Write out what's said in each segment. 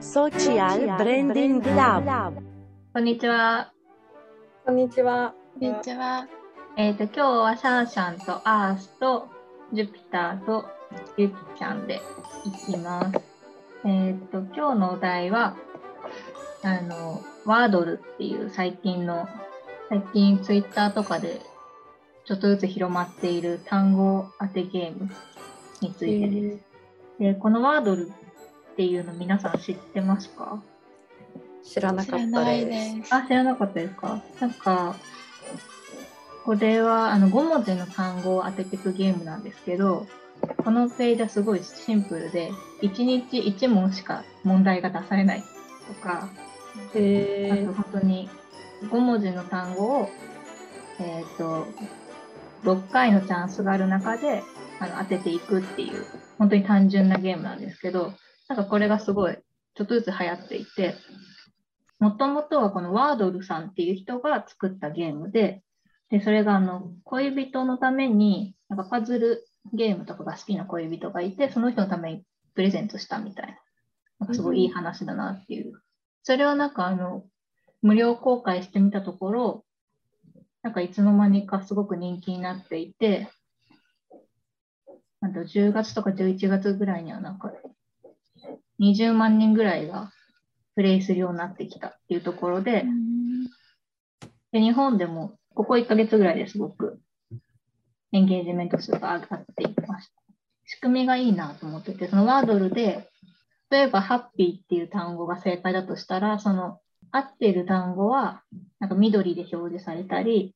Social Branding Lab こんにちは。こんにちは。こんにちは。えっ、と、今日はシャンシャンとアースとジュピターとユキちゃんでいきます。えっ、と、今日のお題は、あの、ワードルっていう最近の、最近ツイッターとかでちょっとずつ広まっている単語当てゲームについてです。で、このワードルっていうの皆さん知ってますか？知らなかったです。あ、知らなかったですか？なんか、これはあの5文字の単語を当てていくゲームなんですけど、このページはすごいシンプルで、1日1問しか問題が出されないとか、あと本当に5文字の単語を、えっ、と、6回のチャンスがある中であの当てていくっていう、本当に単純なゲームなんですけど、なんかこれがすごいちょっとずつ流行っていて、もともとはこのワードルさんっていう人が作ったゲームで、で、それがあの、恋人のために、なんかパズルゲームとかが好きな恋人がいて、その人のためにプレゼントしたみたいな。なんかすごいいい話だなっていう。それをなんかあの、無料公開してみたところ、なんかいつの間にかすごく人気になっていて、なんと10月とか11月ぐらいにはなんか20万人ぐらいがプレイするようになってきたっていうところで、で日本でもここ1ヶ月ぐらいですごくエンゲージメント数が上がっていました。仕組みがいいなと思ってて、そのワードルで、例えばハッピーっていう単語が正解だとしたら、その合ってる単語はなんか緑で表示されたり、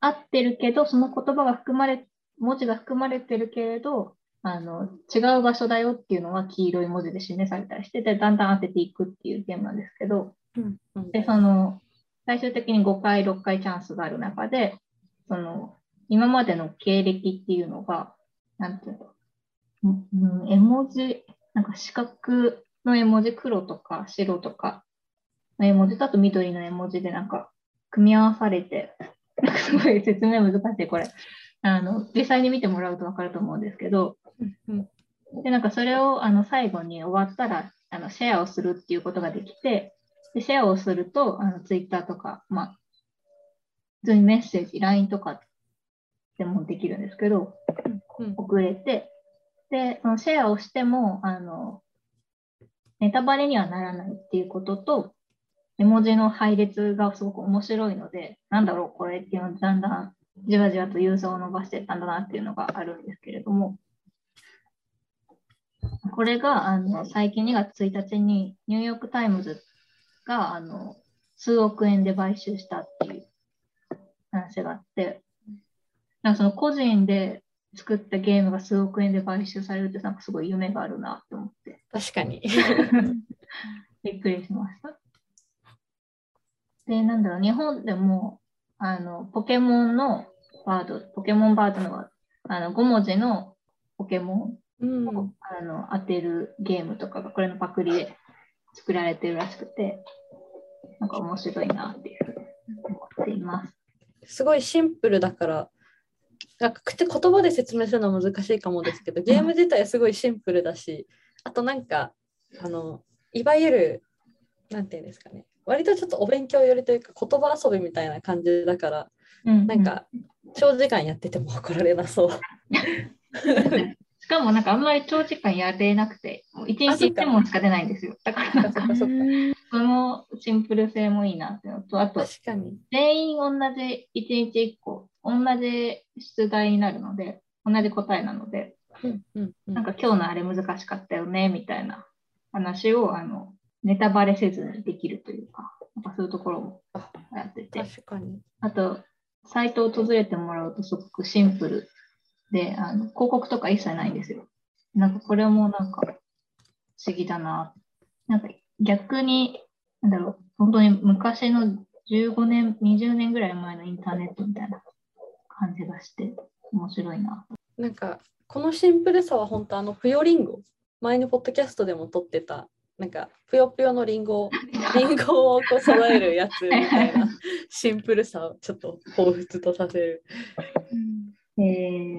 合ってるけど、その言葉が含まれ、文字が含まれてるけれど、あの、違う場所だよっていうのは黄色い文字で示されたりしてて、だんだん当てていくっていうゲームなんですけど、うんうんで、その、最終的に5回、6回チャンスがある中で、その、今までの経歴っていうのが、なんていうの、うんうん絵文字、なんか四角の絵文字、黒とか白とかの絵文字とあと緑の絵文字でなんか組み合わされて、すごい説明難しい、これ。あの、実際に見てもらうとわかると思うんですけど、うんで、なんかそれをあの最後に終わったらあのシェアをするっていうことができて、でシェアをすると、あのツイッターとか、まあ、普通にメッセージ、LINE とかでもできるんですけど、うん送れて、で、そのシェアをしても、あの、ネタバレにはならないっていうことと、絵文字の配列がすごく面白いので、なんだろう、これっていうのをだんだんじわじわとユーザーを伸ばしていったんだなっていうのがあるんですけれども、これがあの最近2月1日にニューヨーク・タイムズがあの数億円で買収したっていう話があって、なんかその個人で作ったゲームが数億円で買収されるってなんかすごい夢があるなって思って確かに。びっくりしました。で、なんだろう、日本でもあのポケモンのワード、ポケモンバードのはあの5文字のポケモンうんあの当てるゲームとかがこれのパクリで作られてるらしくて、なんか面白いなっていう思っています。すごいシンプルだから、なんか口言葉で説明するのは難しいかもですけど、ゲーム自体はすごいシンプルだし、あとなんか、あの、いわゆる、なんていうんですかね、割とちょっとお勉強寄りというか、言葉遊びみたいな感じだから、うんなんか、長時間やってても怒られなそう。しかもなんかあんまり長時間やれなくて、もう1日あそっか1問しか出ないんですよ。だからなんかそのシンプル性もいいなっていうのと、あと。全員同じ1日1個、同じ出題になるので、同じ答えなので、うんうんうんなんか今日のあれ難しかったよね、みたいな話を、あの、ネタバレせずにできるというか、なんかそういうところもあやってて、確かに。あと、サイトを訪れてもらうとすごくシンプルで、あの広告とか一切ないんですよ。なんかこれもなんか不思議だな。なんか逆に、なんだろう、本当に昔の15年、20年ぐらい前のインターネットみたいな感じがして、面白いな。なんかこのシンプルさは本当あのぷよりんご前のポッドキャストでも撮ってたなんかぷよぷよのりんごをりんごをこう揃えるやつみたいなシンプルさをちょっと彷彿とさせる。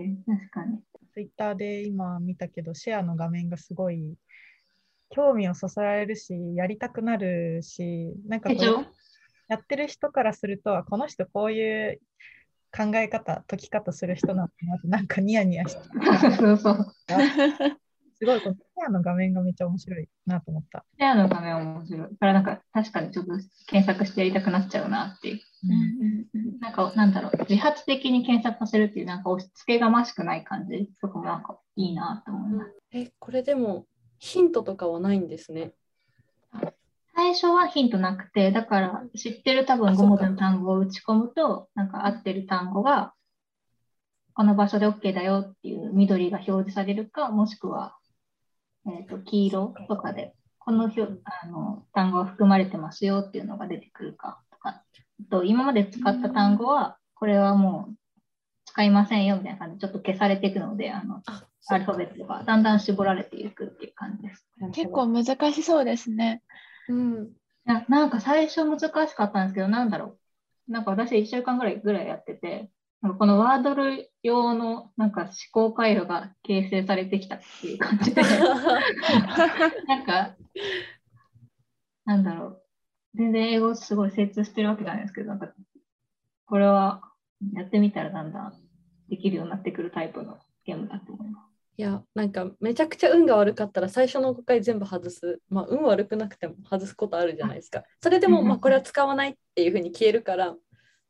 えー、確かに。ツイッターで今見たけど、シェアの画面がすごい興味をそそられるし、やりたくなるし、なんかこやってる人からすると、あこの人こういう考え方、解き方する人なんだなって、なんかニヤニヤして、そうそう。すごい、このペアの画面がめっちゃ面白いなと思った。ペアの画面面白い。だからなんか確かにちょっと検索してやりたくなっちゃうなっていう。なんかなんだろう、自発的に検索させるっていうなんか押し付けがましくない感じとかもなんかいいなと思います。え、これでもヒントとかはないんですね。最初はヒントなくて、だから知ってる多分5あそうか文字の単語を打ち込むと、なんか合ってる単語が、この場所で OK だよっていう緑が表示されるか、もしくは、えー、と黄色とかで、この表あの単語が含まれてますよっていうのが出てくるかとか、あと今まで使った単語は、これはもう使いませんよみたいな感じでちょっと消されていくので、あのあ、アルファベットがだんだん絞られていくっていう感じです。結構難しそうですね。うん。ななんか最初難しかったんですけど、なんだろう。なんか私1週間ぐらいぐらいやってて、このワードル用のなんか思考回路が形成されてきたっていう感じで、なんか、なんだろう。全然英語すごい精通してるわけじゃないですけど、なんか、これはやってみたらだんだんできるようになってくるタイプのゲームだと思います。いや、なんかめちゃくちゃ運が悪かったら最初の5回全部外す。まあ、運悪くなくても外すことあるじゃないですか。それでも、うんまあ、これは使わないっていうふうに消えるから、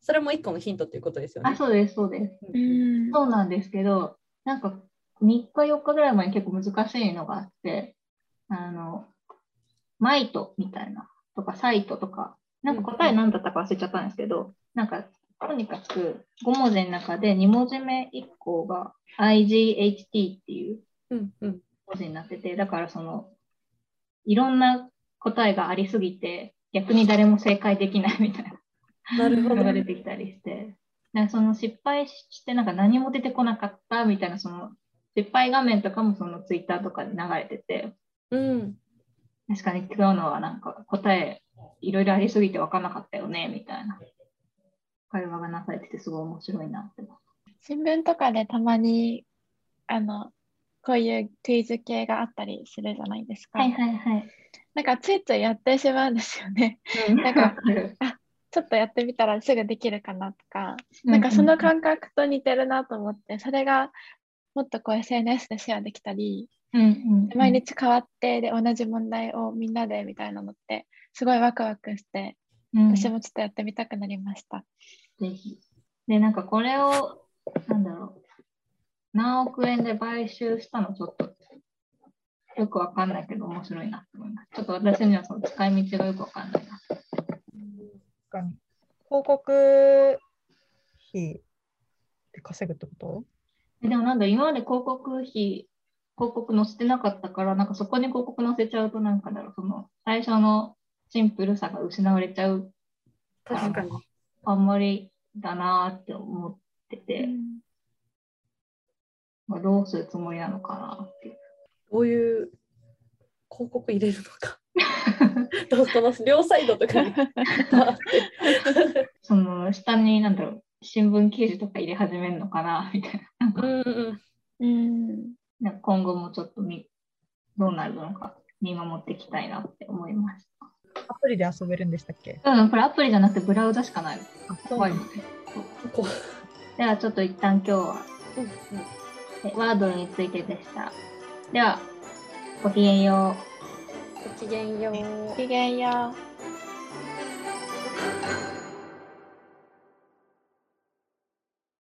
それも一個のヒントっていうことですよねあ、。そうです、そうです。うん。そうなんですけど、なんか3日4日ぐらい前に結構難しいのがあって、あの、マイトみたいなとかサイトとか、なんか答え何だったか忘れちゃったんですけど、なんかとにかく5文字の中で2文字目1個が IGHT っていううんうん。文字になってて、だからその、いろんな答えがありすぎて、逆に誰も正解できないみたいな。なるほどのが。出てきたりして、なんかその失敗してなんか何も出てこなかったみたいなその失敗画面とかもそのツイッターとかで流れてて、うん。確かに今日のはなんか答えいろいろありすぎて分からなかったよねみたいな会話がなされててすごい面白いなって思新聞とかでたまに、あの、こういうクイズ系があったりするじゃないですか。はいはいはい。なんかついついやってしまうんですよね。なんかわかる。ちょっとやってみたらすぐできるかなとか、なんかその感覚と似てるなと思って、それがもっとこう SNS でシェアできたり、うんうんうん。毎日変わってで同じ問題をみんなでみたいなのってすごいワクワクして、うん。私もちょっとやってみたくなりました。ぜひ。で、なんかこれを、なんだろう、何億円で買収したの？ちょっと。よくわかんないけど面白いなと思います。ちょっと私にはその使い道がよくわかんないかに広告費で稼ぐってこと？えでもなんだ、今まで広告費、広告載せてなかったから、なんかそこに広告載せちゃうと、なんかだろう、その最初のシンプルさが失われちゃう確かに。あんまりだなーって思ってて、まあ、どうするつもりなのかなっていう。どういう広告入れるのか。どうその両サイドとかに。その下になんだろう新聞記事とか入れ始めるのかなみたいななん今後もちょっとみどうなるのか見守っていきたいなって思いましアプリで遊べるんでしたっけ？た。うん、これアプリじゃなくてブラウザしかない。あそうで。はちょっと一旦今日はううんえワードルについてでした。では、ごきげんよう。ごきげんようご。きげんよう。